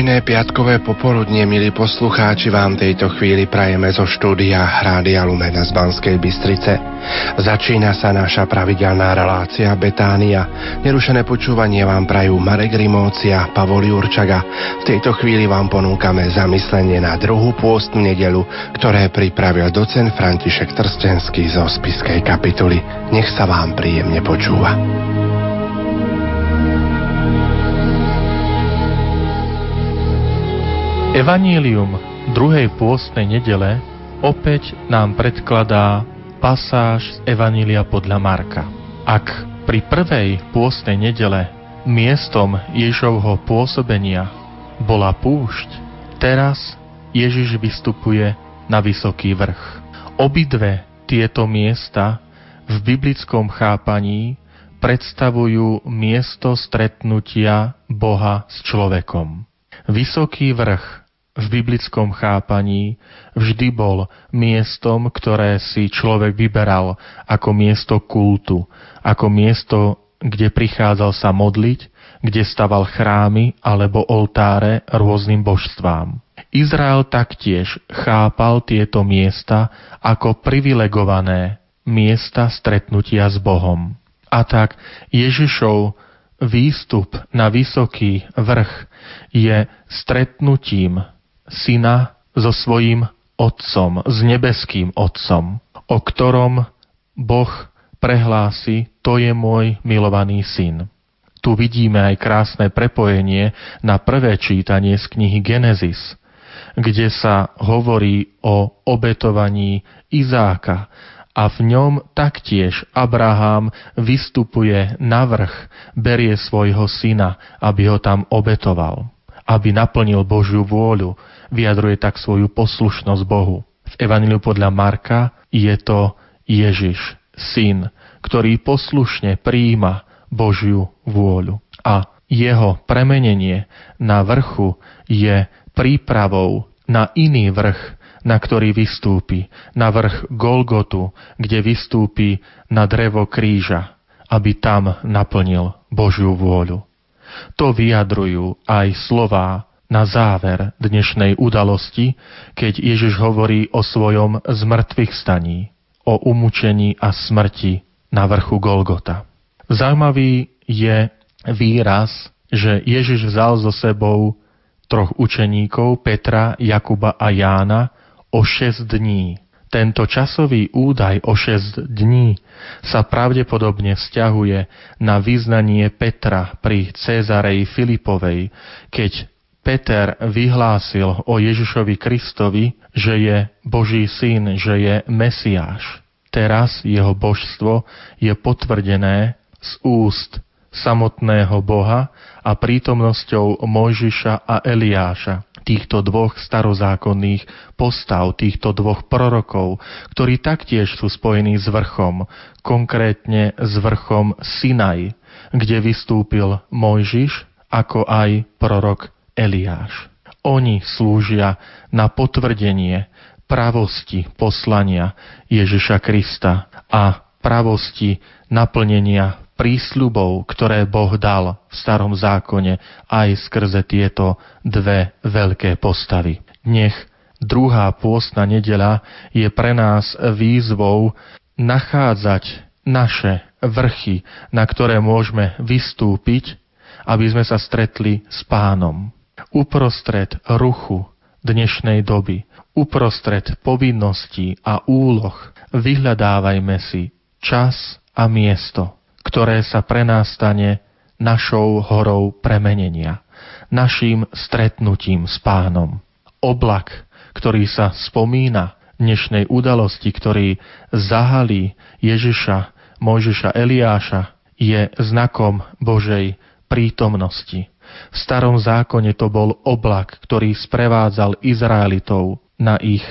Pokojné piatkové popoludnie, milí poslucháči, vám tejto chvíli prajeme zo štúdia Rádia Lumena z Banskej Bystrice. Začína sa naša pravidelná relácia Betánia. Nerušené počúvanie vám prajú Marek Rimócia, Pavol Jurčaga. V tejto chvíli vám ponúkame zamyslenie na druhú pôstnu nedelu, ktoré pripravil docen František Trstenský zo spiskej kapituly. Nech sa vám príjemne počúva. Evanílium druhej pôstnej nedele opäť nám predkladá pasáž z Evanília podľa Marka. Ak pri prvej pôstnej nedele miestom Ježovho pôsobenia bola púšť, teraz Ježiš vystupuje na vysoký vrch. Obidve tieto miesta v biblickom chápaní predstavujú miesto stretnutia Boha s človekom. Vysoký vrch v biblickom chápaní vždy bol miestom, ktoré si človek vyberal ako miesto kultu, ako miesto, kde prichádzal sa modliť, kde staval chrámy alebo oltáre rôznym božstvám. Izrael taktiež chápal tieto miesta ako privilegované miesta stretnutia s Bohom. A tak Ježišov výstup na vysoký vrch je stretnutím syna so svojím otcom, s nebeským otcom, o ktorom Boh prehlási, to je môj milovaný syn. Tu vidíme aj krásne prepojenie na prvé čítanie z knihy Genesis, kde sa hovorí o obetovaní Izáka a v ňom taktiež Abraham vystupuje na vrch, berie svojho syna, aby ho tam obetoval, aby naplnil Božiu vôľu, vyjadruje tak svoju poslušnosť Bohu. V Evangeliu podľa Marka je to Ježiš, syn, ktorý poslušne prijíma Božiu vôľu. A jeho premenenie na vrchu je prípravou na iný vrch, na ktorý vystúpi, na vrch Golgotu, kde vystúpi na drevo kríža, aby tam naplnil Božiu vôľu. To vyjadrujú aj slová na záver dnešnej udalosti, keď Ježiš hovorí o svojom zmrtvých staní, o umúčení a smrti na vrchu Golgota. Zaujímavý je výraz, že Ježiš vzal so sebou troch učeníkov Petra, Jakuba a Jána o 6 dní. Tento časový údaj o 6 dní sa pravdepodobne vzťahuje na vyznanie Petra pri Cezarej Filipovej, keď Peter vyhlásil o Ježišovi Kristovi, že je Boží syn, že je Mesiáš. Teraz jeho božstvo je potvrdené z úst samotného Boha a prítomnosťou Mojžiša a Eliáša, týchto dvoch starozákonných postav, týchto dvoch prorokov, ktorí taktiež sú spojení s vrchom, konkrétne s vrchom Sinaj, kde vystúpil Mojžiš, ako aj prorok Eliáš. Oni slúžia na potvrdenie pravosti poslania Ježiša Krista a pravosti naplnenia prísľubov, ktoré Boh dal v starom zákone aj skrze tieto dve veľké postavy. Nech druhá pôstna nedela je pre nás výzvou nachádzať naše vrchy, na ktoré môžeme vystúpiť, aby sme sa stretli s pánom uprostred ruchu dnešnej doby, uprostred povinností a úloh, vyhľadávajme si čas a miesto, ktoré sa pre nás stane našou horou premenenia, naším stretnutím s pánom. Oblak, ktorý sa spomína dnešnej udalosti, ktorý zahalí Ježiša, Mojžiša Eliáša, je znakom Božej prítomnosti. V starom zákone to bol oblak, ktorý sprevádzal Izraelitov na ich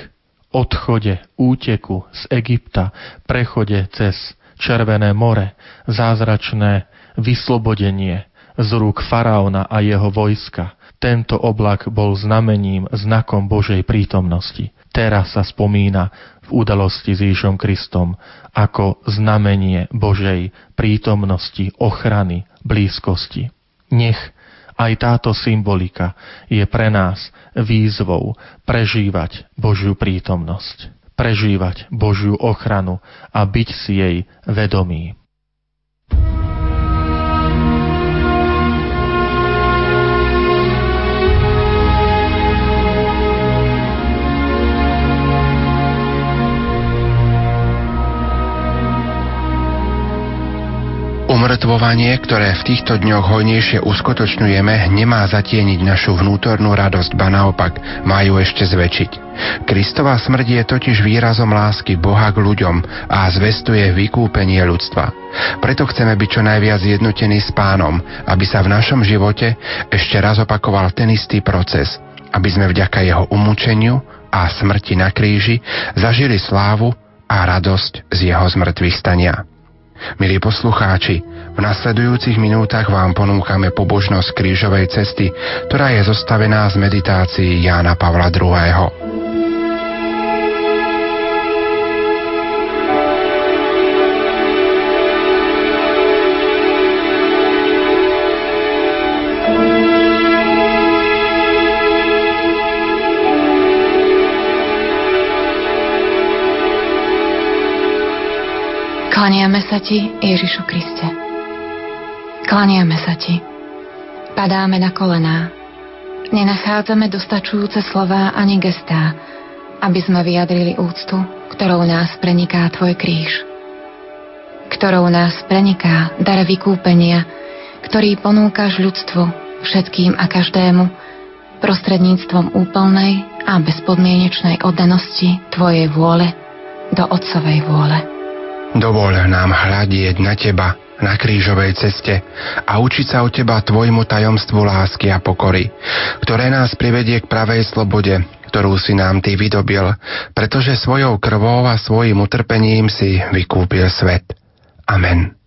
odchode, úteku z Egypta, prechode cez Červené more, zázračné vyslobodenie z rúk faraóna a jeho vojska. Tento oblak bol znamením, znakom Božej prítomnosti. Teraz sa spomína v udalosti s Ježom Kristom ako znamenie Božej prítomnosti, ochrany, blízkosti. Nech Aj táto symbolika je pre nás výzvou prežívať Božiu prítomnosť, prežívať Božiu ochranu a byť si jej vedomý. Umrtvovanie, ktoré v týchto dňoch hojnejšie uskutočňujeme, nemá zatieniť našu vnútornú radosť, ba naopak, má ju ešte zväčšiť. Kristová smrť je totiž výrazom lásky Boha k ľuďom a zvestuje vykúpenie ľudstva. Preto chceme byť čo najviac jednotení s pánom, aby sa v našom živote ešte raz opakoval ten istý proces, aby sme vďaka jeho umúčeniu a smrti na kríži zažili slávu a radosť z jeho zmrtvých stania. Milí poslucháči, v nasledujúcich minútach vám ponúkame pobožnosť krížovej cesty, ktorá je zostavená z meditácií Jána Pavla II. Klaniame sa Ti, Ježišu Kriste. Klaniame sa Ti. Padáme na kolená. Nenachádzame dostačujúce slova ani gestá, aby sme vyjadrili úctu, ktorou nás preniká Tvoj kríž. Ktorou nás preniká dar vykúpenia, ktorý ponúkaš ľudstvu, všetkým a každému, prostredníctvom úplnej a bezpodmienečnej oddanosti Tvojej vôle do Otcovej vôle. Dovol nám hľadieť na Teba na krížovej ceste a učiť sa od Teba Tvojmu tajomstvu lásky a pokory, ktoré nás privedie k pravej slobode, ktorú si nám Ty vydobil, pretože svojou krvou a svojim utrpením si vykúpil svet. Amen.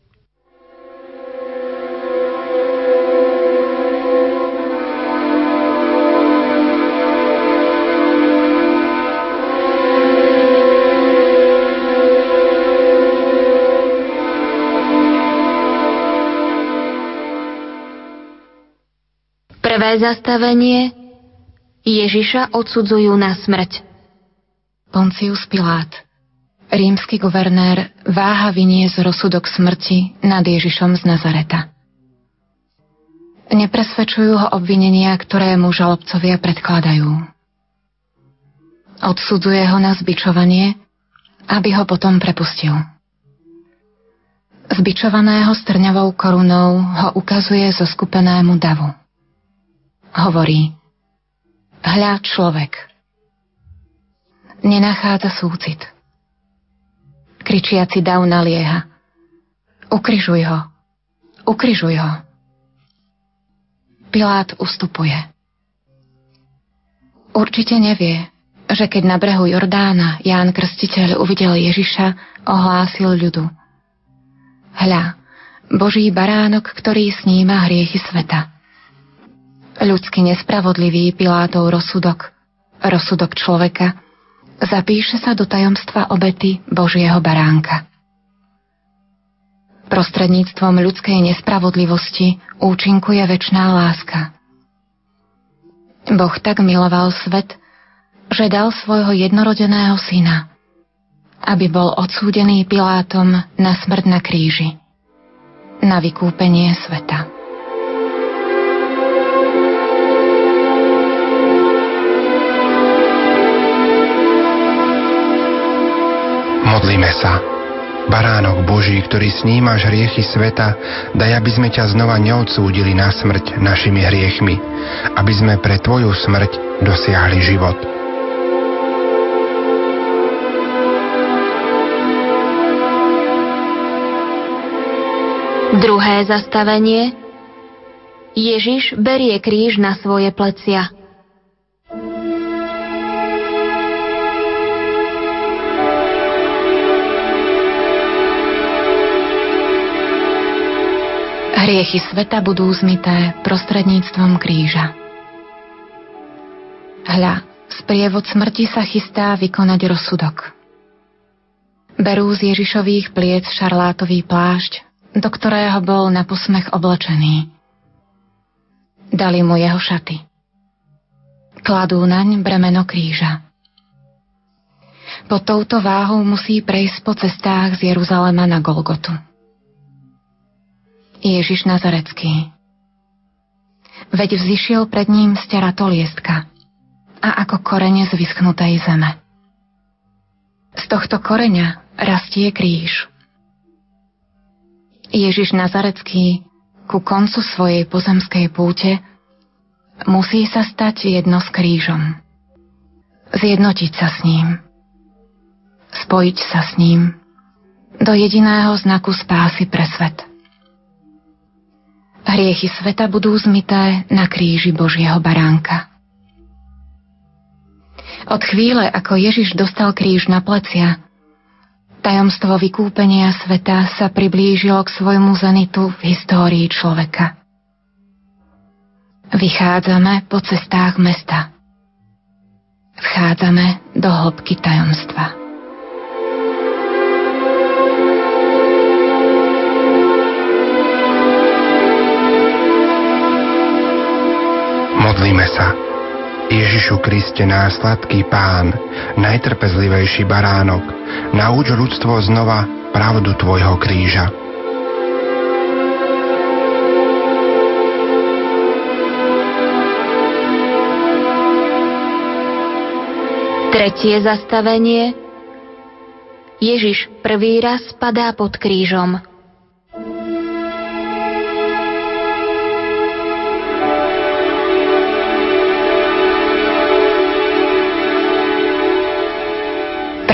Prvé zastavenie Ježiša odsudzujú na smrť. Poncius Pilát, rímsky guvernér, váha vyniesť rozsudok smrti nad Ježišom z Nazareta. Nepresvedčujú ho obvinenia, ktoré mu žalobcovia predkladajú. Odsudzuje ho na zbičovanie, aby ho potom prepustil. Zbičovaného strňavou korunou ho ukazuje zo skupenému davu hovorí Hľa človek. Nenachádza súcit. Kričiaci dav nalieha. Ukrižuj ho. Ukrižuj ho. Pilát ustupuje. Určite nevie, že keď na brehu Jordána Ján Krstiteľ uvidel Ježiša, ohlásil ľudu. Hľa, Boží baránok, ktorý sníma hriechy sveta ľudsky nespravodlivý Pilátov rozsudok, rozsudok človeka, zapíše sa do tajomstva obety Božieho baránka. Prostredníctvom ľudskej nespravodlivosti účinkuje väčšiná láska. Boh tak miloval svet, že dal svojho jednorodeného syna, aby bol odsúdený Pilátom na smrť na kríži, na vykúpenie sveta. Modlíme sa. Baránok Boží, ktorý snímaš hriechy sveta, daj, aby sme ťa znova neodsúdili na smrť našimi hriechmi, aby sme pre Tvoju smrť dosiahli život. Druhé zastavenie Ježiš berie kríž na svoje plecia. Hriechy sveta budú zmité prostredníctvom kríža. Hľa, sprievod smrti sa chystá vykonať rozsudok. Berú z Ježišových pliec šarlátový plášť, do ktorého bol na posmech oblečený. dali mu jeho šaty. Kladú naň bremeno kríža. Pod touto váhou musí prejsť po cestách z Jeruzalema na Golgotu. Ježiš Nazarecký. Veď vzýšiel pred ním stera liestka a ako korene z vyschnutej zeme. Z tohto koreňa rastie kríž. Ježiš Nazarecký ku koncu svojej pozemskej púte musí sa stať jedno s krížom. Zjednotiť sa s ním. Spojiť sa s ním do jediného znaku spásy pre svet. Hriechy sveta budú zmité na kríži Božieho baránka. Od chvíle, ako Ježiš dostal kríž na plecia, tajomstvo vykúpenia sveta sa priblížilo k svojmu zenitu v histórii človeka. Vychádzame po cestách mesta. Vchádzame do hĺbky tajomstva. Modlíme sa. Ježišu Kriste, násladký Pán, najtrpezlivejší baránok, nauč ľudstvo znova pravdu Tvojho kríža. Tretie zastavenie Ježiš prvý raz padá pod krížom.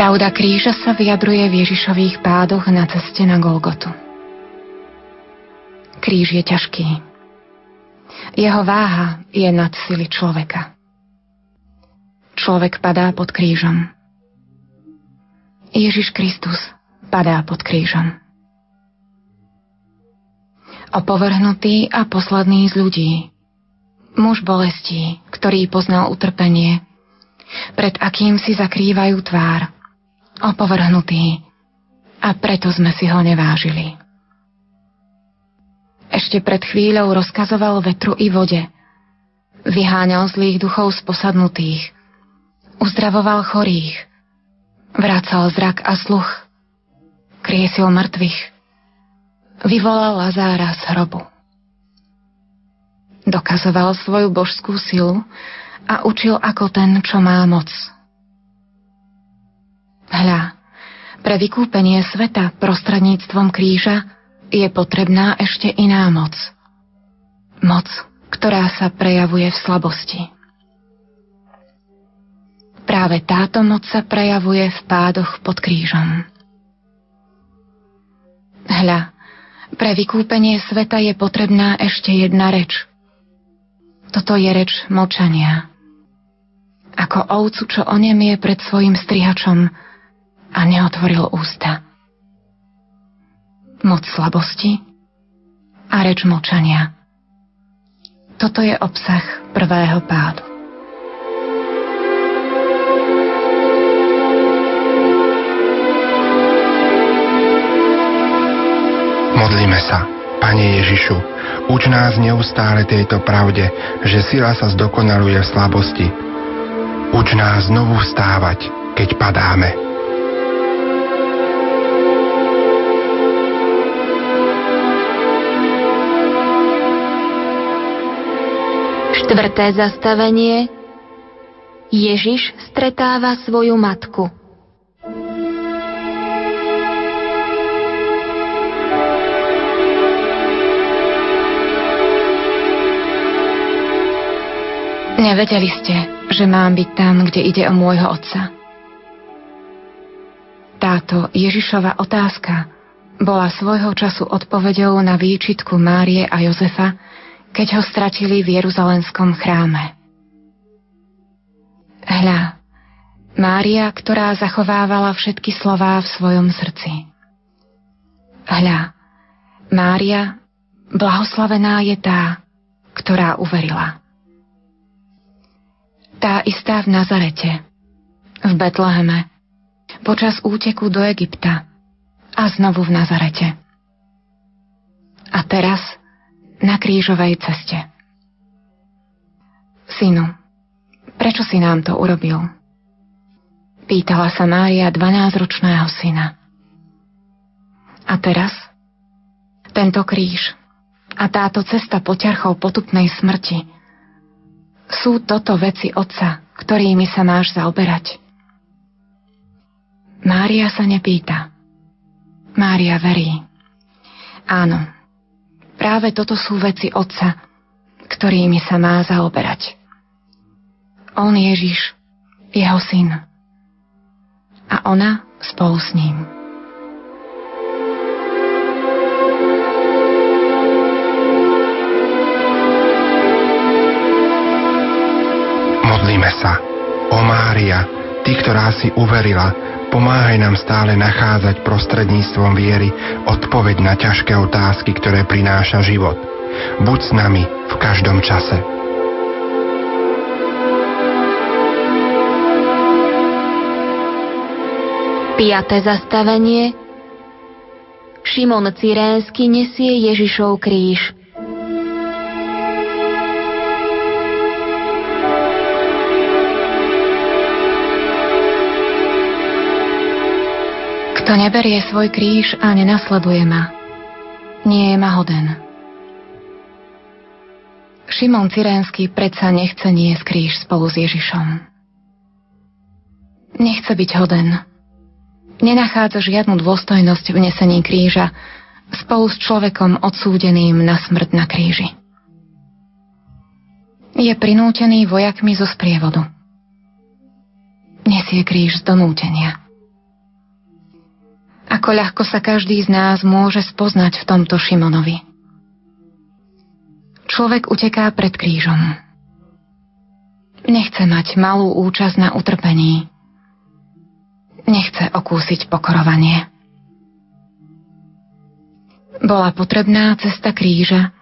Pravda kríža sa vyjadruje v Ježišových pádoch na ceste na Golgotu. Kríž je ťažký. Jeho váha je nad sily človeka človek padá pod krížom. Ježiš Kristus padá pod krížom. Opovrhnutý a posledný z ľudí, muž bolestí, ktorý poznal utrpenie, pred akým si zakrývajú tvár, opovrhnutý, a preto sme si ho nevážili. Ešte pred chvíľou rozkazoval vetru i vode, vyháňal zlých duchov z posadnutých, Uzdravoval chorých, vracal zrak a sluch, kriesil mŕtvych, vyvolal Lazára z hrobu. Dokazoval svoju božskú silu a učil ako ten, čo má moc. Hľa, pre vykúpenie sveta prostredníctvom kríža je potrebná ešte iná moc. Moc, ktorá sa prejavuje v slabosti. Práve táto moc sa prejavuje v pádoch pod krížom. Hľa, pre vykúpenie sveta je potrebná ešte jedna reč. Toto je reč močania. Ako ovcu, čo onemie pred svojim strihačom a neotvoril ústa. Moc slabosti a reč močania. Toto je obsah prvého pádu. Modlíme sa. Pane Ježišu, uč nás neustále tejto pravde, že sila sa zdokonaluje v slabosti. Uč nás znovu vstávať, keď padáme. Štvrté zastavenie Ježiš stretáva svoju matku. Nevedeli ste, že mám byť tam, kde ide o môjho otca. Táto Ježišova otázka bola svojho času odpovedou na výčitku Márie a Jozefa, keď ho stratili v Jeruzalenskom chráme. Hľa, Mária, ktorá zachovávala všetky slová v svojom srdci. Hľa, Mária, blahoslavená je tá, ktorá uverila tá istá v Nazarete, v Betleheme, počas úteku do Egypta a znovu v Nazarete. A teraz na krížovej ceste. Synu, prečo si nám to urobil? Pýtala sa Mária 12-ročného syna. A teraz? Tento kríž a táto cesta poťarchov potupnej smrti sú toto veci Otca, ktorými sa máš zaoberať. Mária sa nepýta. Mária verí. Áno, práve toto sú veci Otca, ktorými sa má zaoberať. On Ježiš, jeho syn. A ona spolu s ním. Modlíme sa. O Mária, Ty, ktorá si uverila, pomáhaj nám stále nachádzať prostredníctvom viery odpoveď na ťažké otázky, ktoré prináša život. Buď s nami v každom čase. Piaté zastavenie Šimon Cyrénsky nesie Ježišov kríž. Kto neberie svoj kríž a nenasleduje ma, nie je ma hoden. Šimon Cyrénsky predsa nechce niesť kríž spolu s Ježišom. Nechce byť hoden. Nenachádza žiadnu dôstojnosť v nesení kríža spolu s človekom odsúdeným na smrť na kríži. Je prinútený vojakmi zo sprievodu. Nesie kríž z donútenia. Ako ľahko sa každý z nás môže spoznať v tomto Šimonovi. Človek uteká pred krížom. Nechce mať malú účasť na utrpení. Nechce okúsiť pokorovanie. Bola potrebná cesta kríža,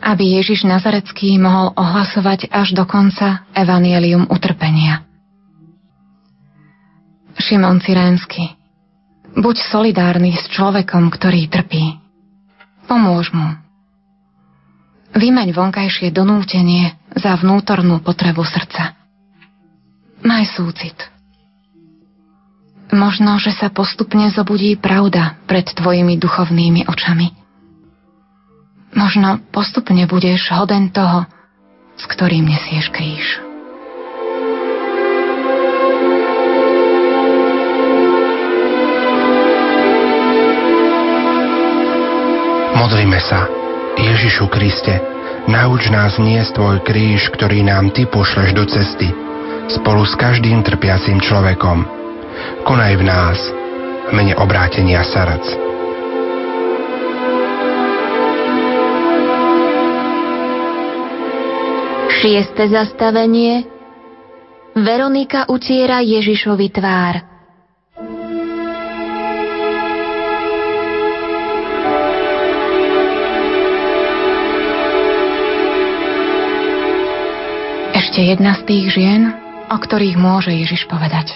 aby Ježiš Nazarecký mohol ohlasovať až do konca evanielium utrpenia. Šimon Cyrénsky Buď solidárny s človekom, ktorý trpí. Pomôž mu. Vymeň vonkajšie donútenie za vnútornú potrebu srdca. Maj súcit. Možno, že sa postupne zobudí pravda pred tvojimi duchovnými očami. Možno postupne budeš hoden toho, s ktorým nesieš kríž. Modlíme sa. Ježišu Kriste, nauč nás niesť Tvoj kríž, ktorý nám Ty pošleš do cesty, spolu s každým trpiacím človekom. Konaj v nás, v mene obrátenia srdc. Šieste zastavenie Veronika utiera Ježišovi tvár – Ešte jedna z tých žien, o ktorých môže Ježiš povedať.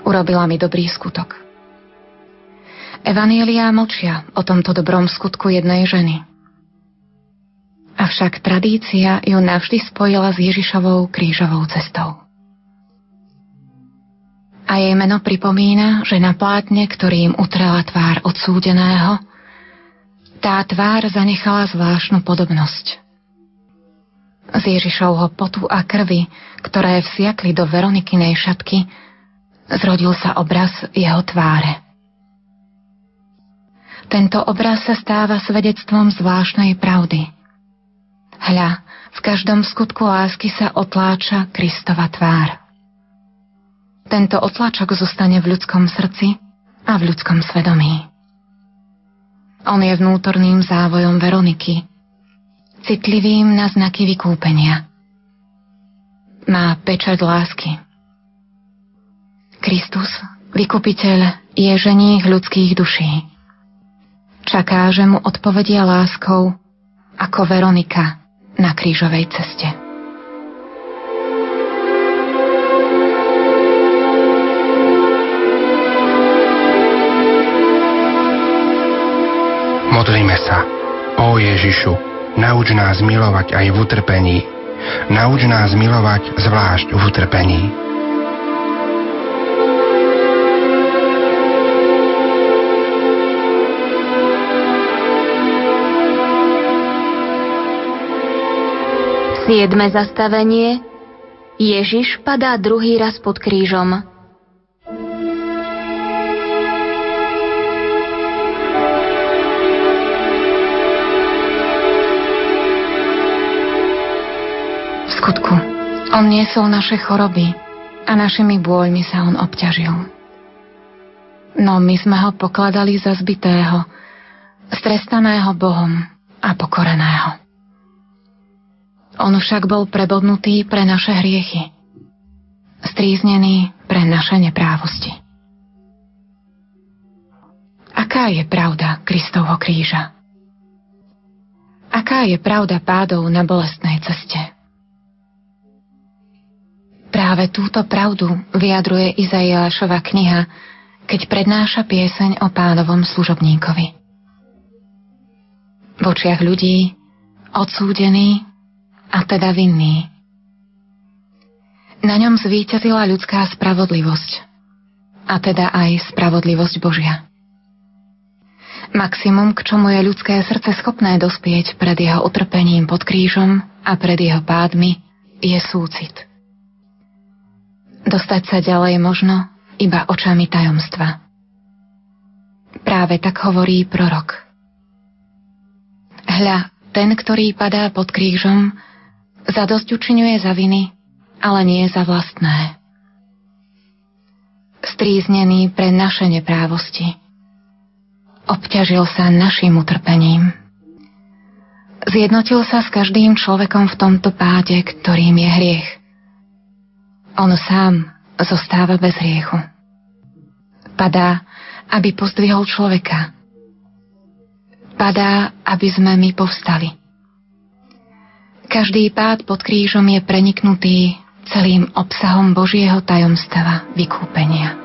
Urobila mi dobrý skutok. Evanielia mlčia o tomto dobrom skutku jednej ženy. Avšak tradícia ju navždy spojila s Ježišovou krížovou cestou. A jej meno pripomína, že na plátne, ktorým utrela tvár odsúdeného, tá tvár zanechala zvláštnu podobnosť – z Ježišovho potu a krvi, ktoré vsiakli do Veronikinej šatky, zrodil sa obraz jeho tváre. Tento obraz sa stáva svedectvom zvláštnej pravdy. Hľa, v každom skutku lásky sa otláča Kristova tvár. Tento otlačok zostane v ľudskom srdci a v ľudskom svedomí. On je vnútorným závojom Veroniky – citlivým na znaky vykúpenia. Má pečať lásky. Kristus, vykupiteľ, je ženích ľudských duší. Čaká, že mu odpovedia láskou ako Veronika na krížovej ceste. Modlíme sa. O Ježišu, Nauč nás milovať aj v utrpení. Nauč nás milovať zvlášť v utrpení. Siedme zastavenie Ježiš padá druhý raz pod krížom. Skutku, on niesol naše choroby a našimi bôľmi sa on obťažil. No my sme ho pokladali za zbitého, strestaného Bohom a pokoreného. On však bol prebodnutý pre naše hriechy, stríznený pre naše neprávosti. Aká je pravda Kristovho kríža? Aká je pravda pádov na bolestnej ceste? Práve túto pravdu vyjadruje Izaiášova kniha, keď prednáša pieseň o pánovom služobníkovi. V očiach ľudí odsúdený a teda vinný. Na ňom zvíťazila ľudská spravodlivosť, a teda aj spravodlivosť Božia. Maximum, k čomu je ľudské srdce schopné dospieť pred jeho utrpením pod krížom a pred jeho pádmi, je súcit. Dostať sa ďalej možno iba očami tajomstva. Práve tak hovorí prorok. Hľa, ten, ktorý padá pod krížom, Zadosť učinuje za viny, ale nie za vlastné. Stríznený pre naše neprávosti. Obťažil sa našim utrpením. Zjednotil sa s každým človekom v tomto páde, ktorým je hriech. On sám zostáva bez hriechu. Padá, aby pozdvihol človeka. Padá, aby sme my povstali. Každý pád pod krížom je preniknutý celým obsahom Božieho tajomstva vykúpenia.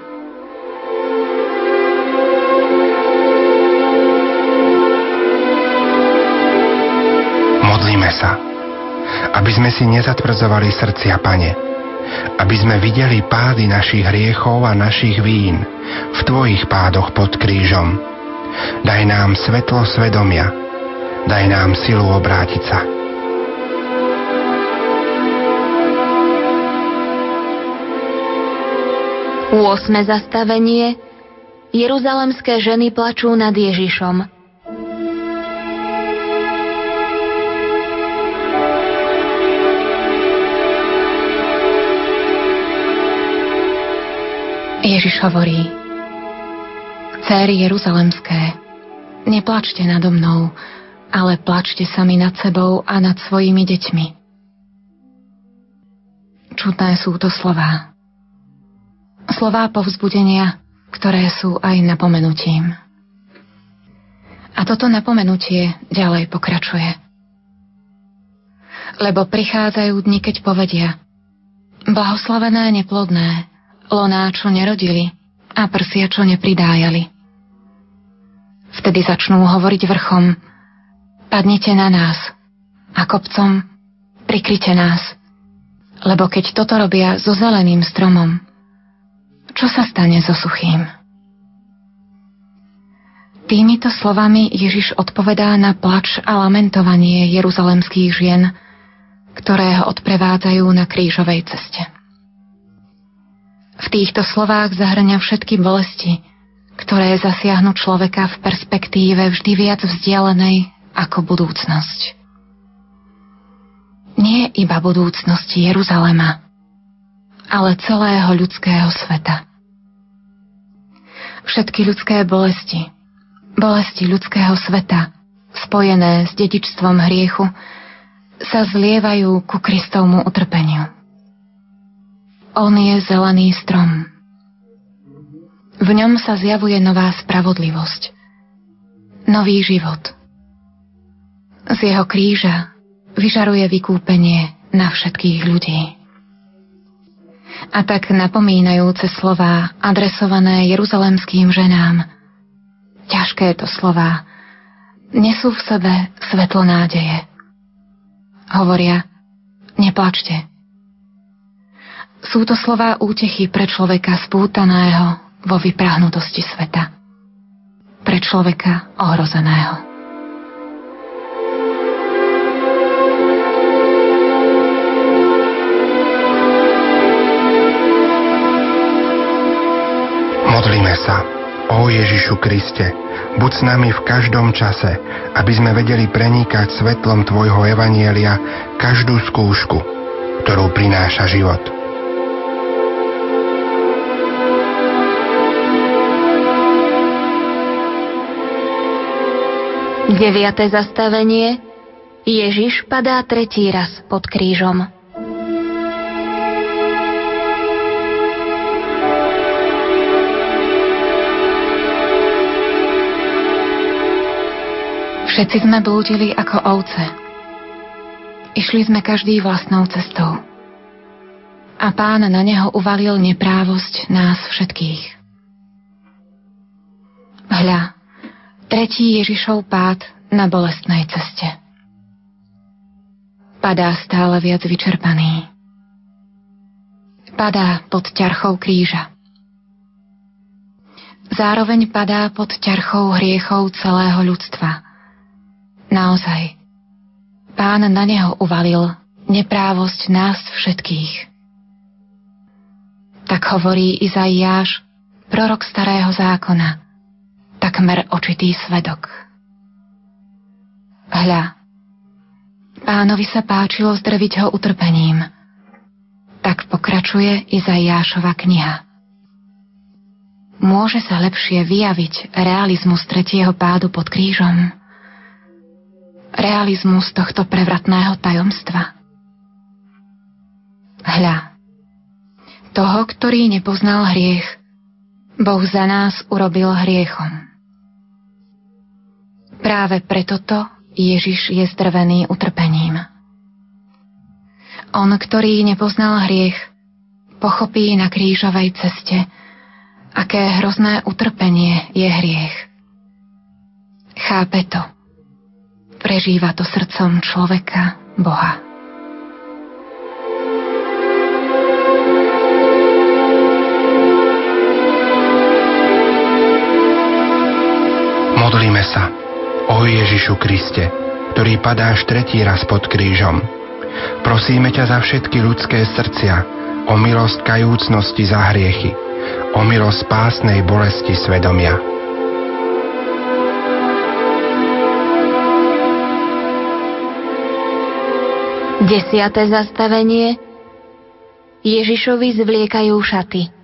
Modlíme sa, aby sme si nezatvrdzovali srdcia, Pane, aby sme videli pády našich hriechov a našich vín v Tvojich pádoch pod krížom. Daj nám svetlo svedomia, daj nám silu obrátiť sa. 8. zastavenie Jeruzalemské ženy plačú nad Ježišom. Ježiš hovorí Céry Jeruzalemské, neplačte nado mnou, ale plačte sami nad sebou a nad svojimi deťmi. Čudné sú to slová slová povzbudenia, ktoré sú aj napomenutím. A toto napomenutie ďalej pokračuje. Lebo prichádzajú dni, keď povedia Blahoslavené neplodné, loná, čo nerodili a prsia, čo nepridájali. Vtedy začnú hovoriť vrchom Padnite na nás a kopcom prikryte nás. Lebo keď toto robia so zeleným stromom, čo sa stane so suchým? Týmito slovami Ježiš odpovedá na plač a lamentovanie jeruzalemských žien, ktoré ho odprevádzajú na krížovej ceste. V týchto slovách zahrňa všetky bolesti, ktoré zasiahnu človeka v perspektíve vždy viac vzdialenej ako budúcnosť. Nie iba budúcnosti Jeruzalema, ale celého ľudského sveta. Všetky ľudské bolesti, bolesti ľudského sveta, spojené s dedičstvom hriechu, sa zlievajú ku Kristovmu utrpeniu. On je zelený strom. V ňom sa zjavuje nová spravodlivosť, nový život. Z jeho kríža vyžaruje vykúpenie na všetkých ľudí a tak napomínajúce slová adresované jeruzalemským ženám. Ťažké to slová. Nesú v sebe svetlo nádeje. Hovoria, neplačte. Sú to slová útechy pre človeka spútaného vo vyprahnutosti sveta. Pre človeka ohrozeného. Modlíme sa. O Ježišu Kriste, buď s nami v každom čase, aby sme vedeli prenikať svetlom Tvojho Evanielia každú skúšku, ktorú prináša život. Deviate zastavenie Ježiš padá tretí raz pod krížom. Všetci sme blúdili ako ovce. Išli sme každý vlastnou cestou. A pán na neho uvalil neprávosť nás všetkých. Hľa, tretí Ježišov pád na bolestnej ceste. Padá stále viac vyčerpaný. Padá pod ťarchou kríža. Zároveň padá pod ťarchou hriechov celého ľudstva – Naozaj, pán na neho uvalil neprávosť nás všetkých. Tak hovorí Izaiáš, prorok starého zákona, takmer očitý svedok. Hľa, pánovi sa páčilo zdrviť ho utrpením. Tak pokračuje Izaiášova kniha. Môže sa lepšie vyjaviť realizmus tretieho pádu pod krížom? realizmus tohto prevratného tajomstva. Hľa, toho, ktorý nepoznal hriech, Boh za nás urobil hriechom. Práve preto to Ježiš je zdrvený utrpením. On, ktorý nepoznal hriech, pochopí na krížovej ceste, aké hrozné utrpenie je hriech. Chápe to Prežíva to srdcom človeka Boha. Modlíme sa. O Ježišu Kriste, ktorý padáš tretí raz pod krížom. Prosíme ťa za všetky ľudské srdcia, o milosť kajúcnosti za hriechy, o milosť pásnej bolesti svedomia Desiate zastavenie Ježišovi zvliekajú šaty.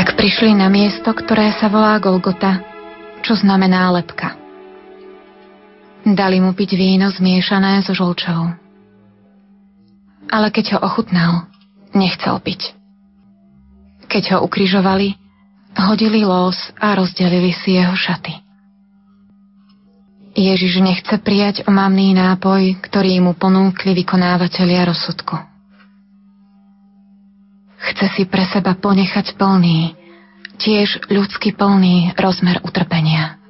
Tak prišli na miesto, ktoré sa volá Golgota, čo znamená lepka. Dali mu piť víno zmiešané so žolčou. Ale keď ho ochutnal, nechcel piť. Keď ho ukrižovali, hodili lós a rozdelili si jeho šaty. Ježiš nechce prijať omamný nápoj, ktorý mu ponúkli vykonávateľia rozsudku. Chce si pre seba ponechať plný, tiež ľudský plný rozmer utrpenia.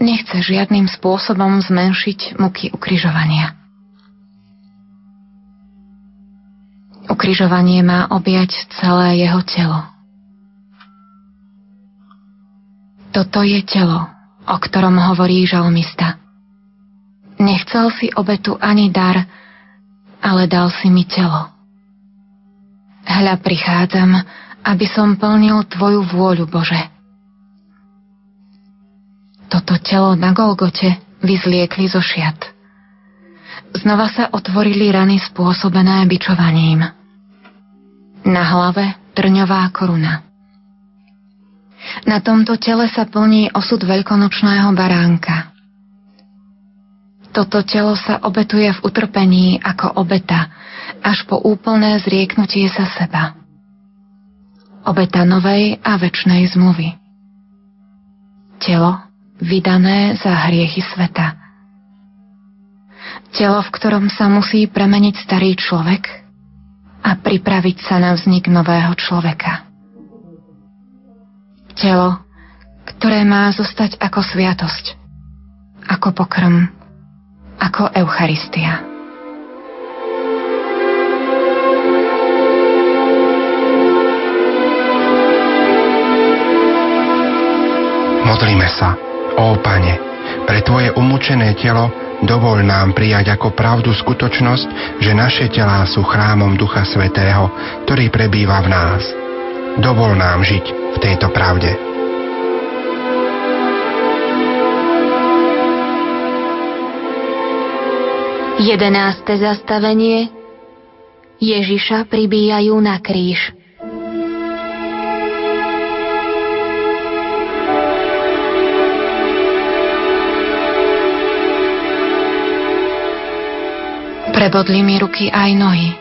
Nechce žiadnym spôsobom zmenšiť muky ukrižovania. Ukrižovanie má objať celé jeho telo. Toto je telo, o ktorom hovorí žalmista. Nechcel si obetu ani dar, ale dal si mi telo. Hľa prichádzam, aby som plnil Tvoju vôľu, Bože. Toto telo na Golgote vyzliekli zo šiat. Znova sa otvorili rany spôsobené bičovaním. Na hlave trňová koruna. Na tomto tele sa plní osud veľkonočného baránka. Toto telo sa obetuje v utrpení ako obeta, až po úplné zrieknutie sa seba. Obeta novej a väčšnej zmluvy. Telo vydané za hriechy sveta. Telo, v ktorom sa musí premeniť starý človek a pripraviť sa na vznik nového človeka. Telo, ktoré má zostať ako sviatosť, ako pokrm, ako Eucharistia. Modlíme sa, ó Pane, pre Tvoje umúčené telo dovol nám prijať ako pravdu skutočnosť, že naše telá sú chrámom Ducha Svetého, ktorý prebýva v nás. Dovol nám žiť v tejto pravde. Jedenáste zastavenie Ježiša pribíjajú na kríž. Prebodli mi ruky aj nohy.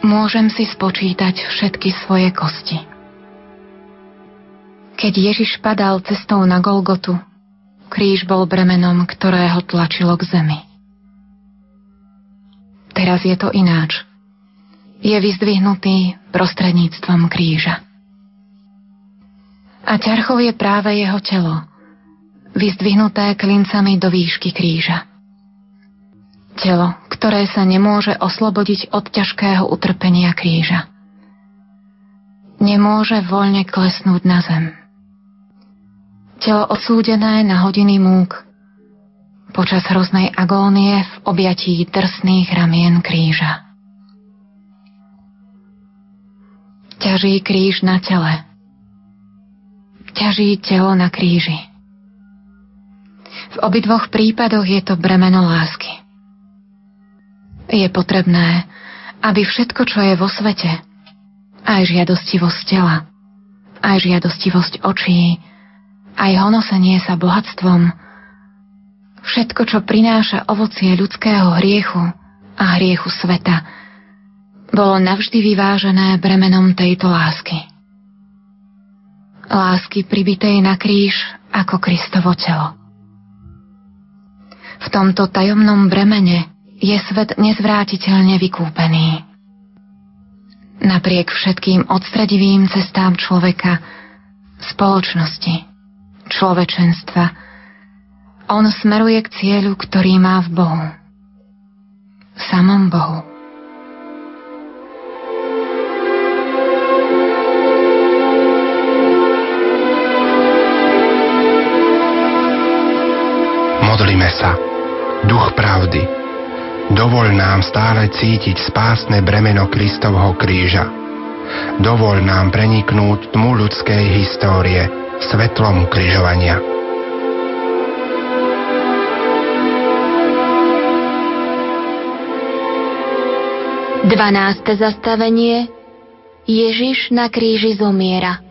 Môžem si spočítať všetky svoje kosti. Keď Ježiš padal cestou na Golgotu, kríž bol bremenom, ktoré ho tlačilo k zemi. Teraz je to ináč. Je vyzdvihnutý prostredníctvom kríža. A ťarchou je práve jeho telo, vyzdvihnuté klincami do výšky kríža. Telo, ktoré sa nemôže oslobodiť od ťažkého utrpenia kríža. Nemôže voľne klesnúť na zem. Telo odsúdené na hodiny múk, počas hroznej agónie v objatí drsných ramien kríža. Ťaží kríž na tele. Ťaží telo na kríži. V obidvoch prípadoch je to bremeno lásky. Je potrebné, aby všetko, čo je vo svete, aj žiadostivosť tela, aj žiadostivosť očí, aj honosenie sa bohatstvom, všetko, čo prináša ovocie ľudského hriechu a hriechu sveta, bolo navždy vyvážené bremenom tejto lásky. Lásky pribitej na kríž ako Kristovo telo. V tomto tajomnom bremene je svet nezvrátiteľne vykúpený. Napriek všetkým odstredivým cestám človeka, spoločnosti, človečenstva, on smeruje k cieľu, ktorý má v Bohu. Samom Bohu. Modlíme sa. Duch pravdy Dovol nám stále cítiť spásne bremeno Kristovho kríža. Dovol nám preniknúť tmu ľudskej histórie svetlom križovania. Dvanáste zastavenie Ježiš na kríži zomiera.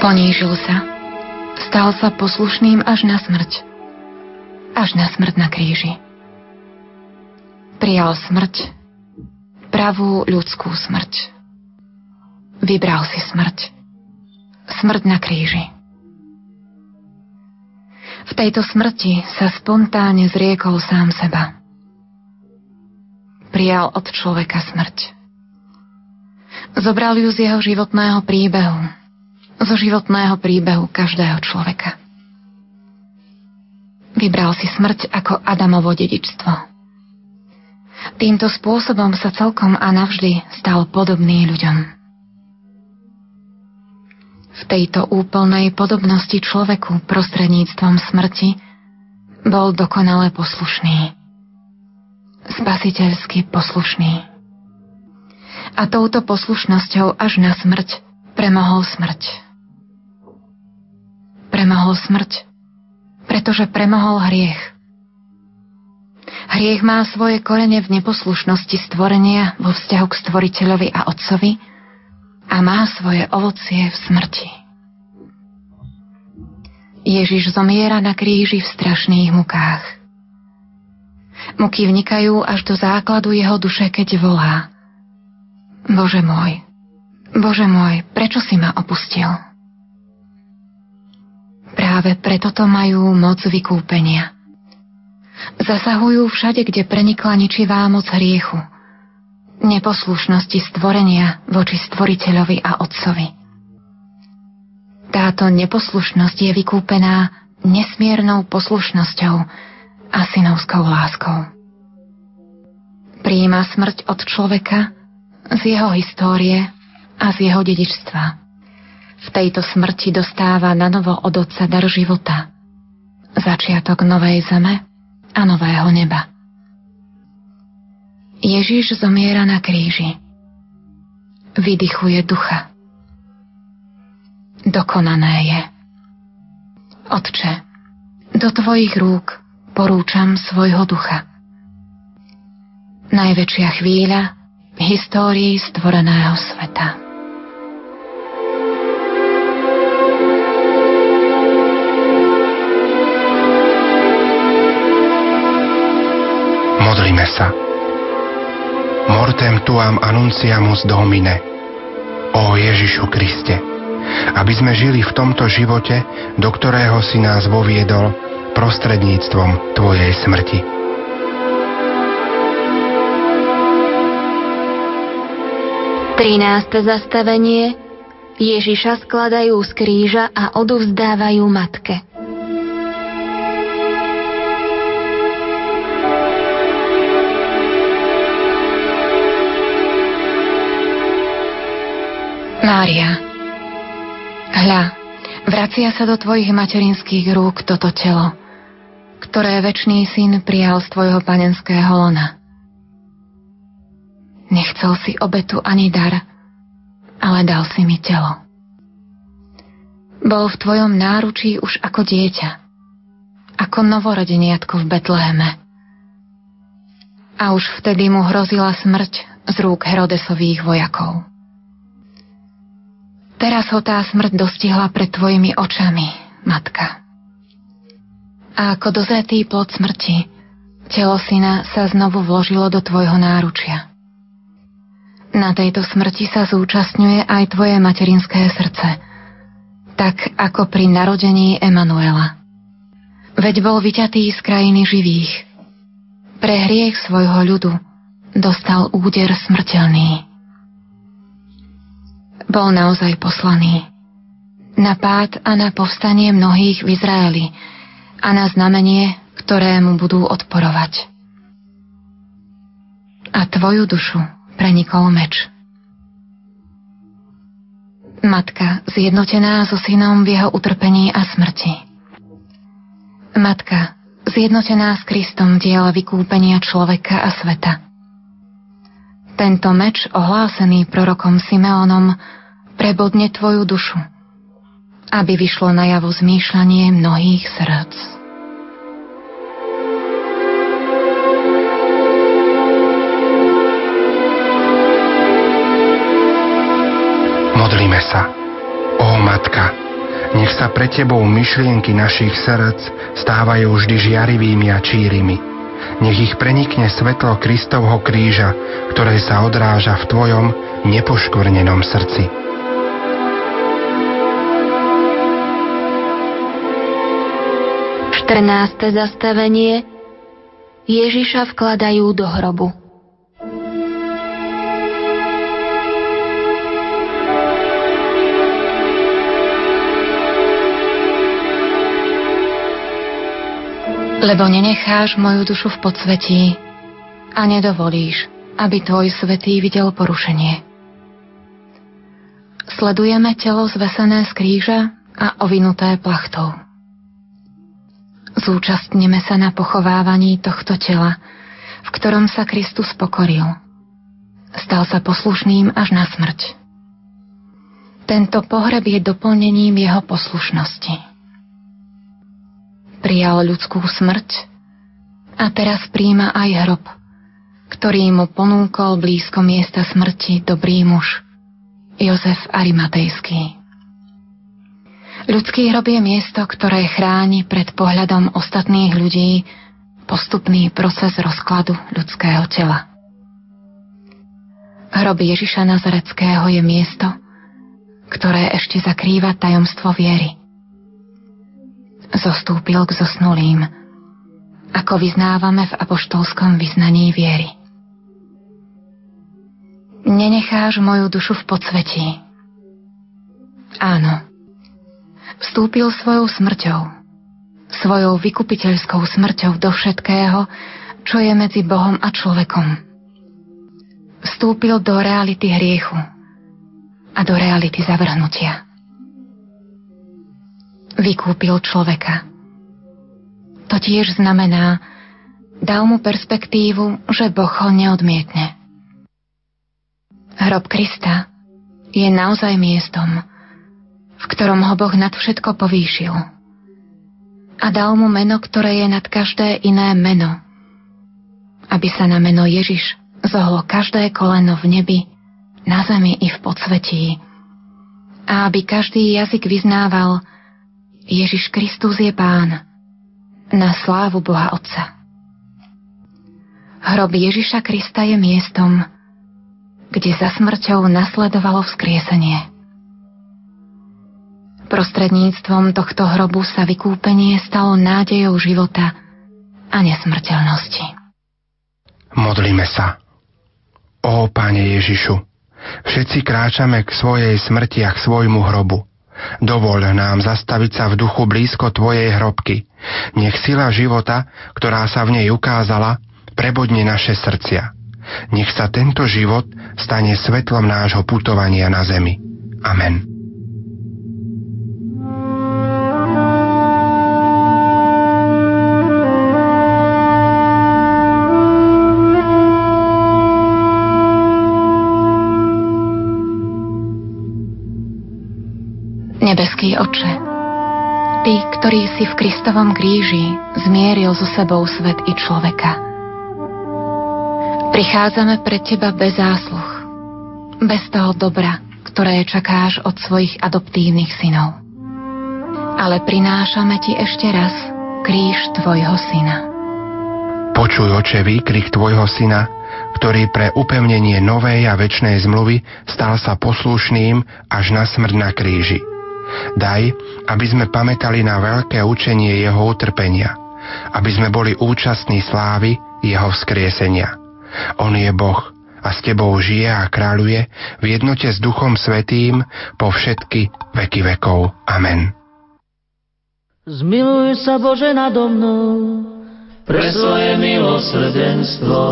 Ponížil sa. Stal sa poslušným až na smrť. Až na smrť na kríži. Prijal smrť, pravú ľudskú smrť. Vybral si smrť. Smrť na kríži. V tejto smrti sa spontánne zriekol sám seba. Prijal od človeka smrť. Zobral ju z jeho životného príbehu, zo životného príbehu každého človeka. Vybral si smrť ako Adamovo dedičstvo. Týmto spôsobom sa celkom a navždy stal podobný ľuďom. V tejto úplnej podobnosti človeku prostredníctvom smrti bol dokonale poslušný. Spasiteľsky poslušný. A touto poslušnosťou až na smrť premohol smrť premohol smrť, pretože premohol hriech. Hriech má svoje korene v neposlušnosti stvorenia vo vzťahu k stvoriteľovi a otcovi a má svoje ovocie v smrti. Ježiš zomiera na kríži v strašných mukách. Muky vnikajú až do základu jeho duše, keď volá. Bože môj, Bože môj, prečo si ma opustil? Práve preto to majú moc vykúpenia. Zasahujú všade, kde prenikla ničivá moc hriechu. Neposlušnosti stvorenia voči stvoriteľovi a otcovi. Táto neposlušnosť je vykúpená nesmiernou poslušnosťou a synovskou láskou. Príjima smrť od človeka z jeho histórie a z jeho dedičstva. V tejto smrti dostáva na novo od Otca dar života, začiatok novej zeme a nového neba. Ježiš zomiera na kríži. Vydychuje ducha. Dokonané je. Otče, do tvojich rúk porúčam svojho ducha. Najväčšia chvíľa v histórii stvoreného sveta. Modlíme sa. Mortem tuam annunciamus Domine. O Ježišu Kriste, aby sme žili v tomto živote, do ktorého si nás voviedol prostredníctvom Tvojej smrti. Trináste zastavenie Ježiša skladajú z kríža a odovzdávajú matke. Mária, hľa, vracia sa do tvojich materinských rúk toto telo, ktoré väčší syn prijal z tvojho panenského lona. Nechcel si obetu ani dar, ale dal si mi telo. Bol v tvojom náručí už ako dieťa, ako novorodeniatko v Betleheme. A už vtedy mu hrozila smrť z rúk Herodesových vojakov. Teraz ho tá smrť dostihla pred tvojimi očami, matka. A ako dozretý plod smrti, telo syna sa znovu vložilo do tvojho náručia. Na tejto smrti sa zúčastňuje aj tvoje materinské srdce, tak ako pri narodení Emanuela. Veď bol vyťatý z krajiny živých. Pre hriech svojho ľudu dostal úder smrteľný bol naozaj poslaný. Na pád a na povstanie mnohých v Izraeli a na znamenie, ktorému budú odporovať. A tvoju dušu prenikol meč. Matka zjednotená so synom v jeho utrpení a smrti. Matka zjednotená s Kristom v diele vykúpenia človeka a sveta. Tento meč, ohlásený prorokom Simeonom, prebodne tvoju dušu, aby vyšlo najavo zmýšľanie mnohých srdc. Modlíme sa. Ó Matka, nech sa pre Tebou myšlienky našich srdc stávajú vždy žiarivými a čírimi. Nech ich prenikne svetlo Kristovho kríža, ktoré sa odráža v Tvojom nepoškvrnenom srdci. 14. zastavenie Ježiša vkladajú do hrobu. Lebo nenecháš moju dušu v podsvetí a nedovolíš, aby tvoj svetý videl porušenie. Sledujeme telo zvesené z kríža a ovinuté plachtou. Zúčastneme sa na pochovávaní tohto tela, v ktorom sa Kristus pokoril. Stal sa poslušným až na smrť. Tento pohreb je doplnením jeho poslušnosti. Prijal ľudskú smrť a teraz príjma aj hrob, ktorý mu ponúkol blízko miesta smrti dobrý muž, Jozef Arimatejský. Ľudský hrob je miesto, ktoré chráni pred pohľadom ostatných ľudí postupný proces rozkladu ľudského tela. Hrob Ježiša Nazareckého je miesto, ktoré ešte zakrýva tajomstvo viery. Zostúpil k zosnulým, ako vyznávame v apoštolskom vyznaní viery. Nenecháš moju dušu v podsvetí. Áno. Vstúpil svojou smrťou, svojou vykupiteľskou smrťou do všetkého, čo je medzi Bohom a človekom. Vstúpil do reality hriechu a do reality zavrhnutia. Vykúpil človeka. To tiež znamená, dal mu perspektívu, že Boh ho neodmietne. Hrob Krista je naozaj miestom, v ktorom ho Boh nad všetko povýšil. A dal mu meno, ktoré je nad každé iné meno, aby sa na meno Ježiš zohlo každé koleno v nebi, na zemi i v podsvetí. A aby každý jazyk vyznával Ježiš Kristus je Pán na slávu Boha Otca. Hrob Ježiša Krista je miestom, kde za smrťou nasledovalo vzkriesenie. Prostredníctvom tohto hrobu sa vykúpenie stalo nádejou života a nesmrteľnosti. Modlíme sa. Ó, Pane Ježišu, všetci kráčame k svojej smrti a k svojmu hrobu. Dovol nám zastaviť sa v duchu blízko Tvojej hrobky. Nech sila života, ktorá sa v nej ukázala, prebodne naše srdcia. Nech sa tento život stane svetlom nášho putovania na zemi. Amen. Oče, Ty, ktorý si v Kristovom kríži zmieril so sebou svet i človeka, Prichádzame pred Teba bez zásluh, bez toho dobra, ktoré čakáš od svojich adoptívnych synov. Ale prinášame Ti ešte raz kríž Tvojho syna. Počuj, oče, výkrik Tvojho syna, ktorý pre upevnenie novej a väčšnej zmluvy stal sa poslušným až na smrť na kríži. Daj, aby sme pamätali na veľké učenie Jeho utrpenia, aby sme boli účastní slávy Jeho vzkriesenia. On je Boh a s tebou žije a kráľuje v jednote s Duchom Svetým po všetky veky vekov. Amen. Zmiluj sa Bože nado mnou pre svoje milosrdenstvo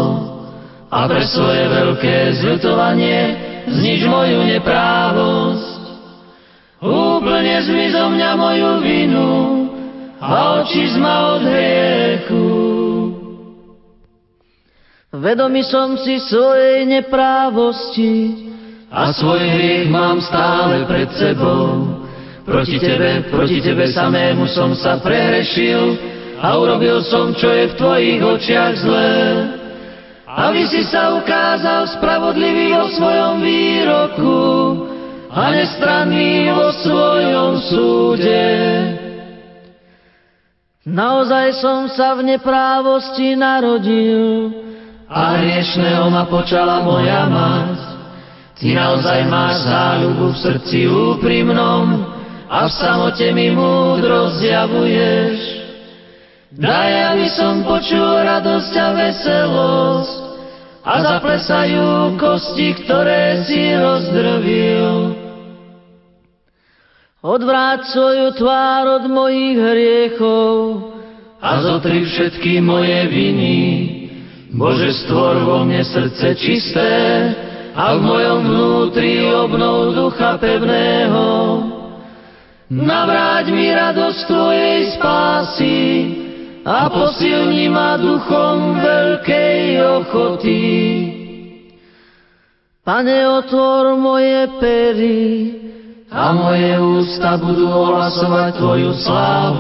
a pre svoje veľké zľutovanie zniž moju neprávosť. Úplne zmiz zo mňa moju vinu a oči ma od hriechu. Vedomý som si svojej neprávosti a svoj hriech mám stále pred sebou. Proti tebe, proti tebe samému som sa prehrešil a urobil som, čo je v tvojich očiach zlé. Aby si sa ukázal spravodlivý vo svojom výroku a nestranný vo svojom súde. Naozaj som sa v neprávosti narodil, a hriešného ma počala moja mať. Ty naozaj máš záľubu v srdci úprimnom a v samote mi múdro zjavuješ. Daj, aby som počul radosť a veselosť a zaplesajú kosti, ktoré si rozdrvil. Odvráť svoju tvár od mojich hriechov a zotri všetky moje viny Bože, stvor vo mne srdce čisté a v mojom vnútri obnov ducha pevného. Navráť mi radosť Tvojej spásy a posilni ma duchom veľkej ochoty. Pane, otvor moje pery a moje ústa budú ohlasovať Tvoju slávu.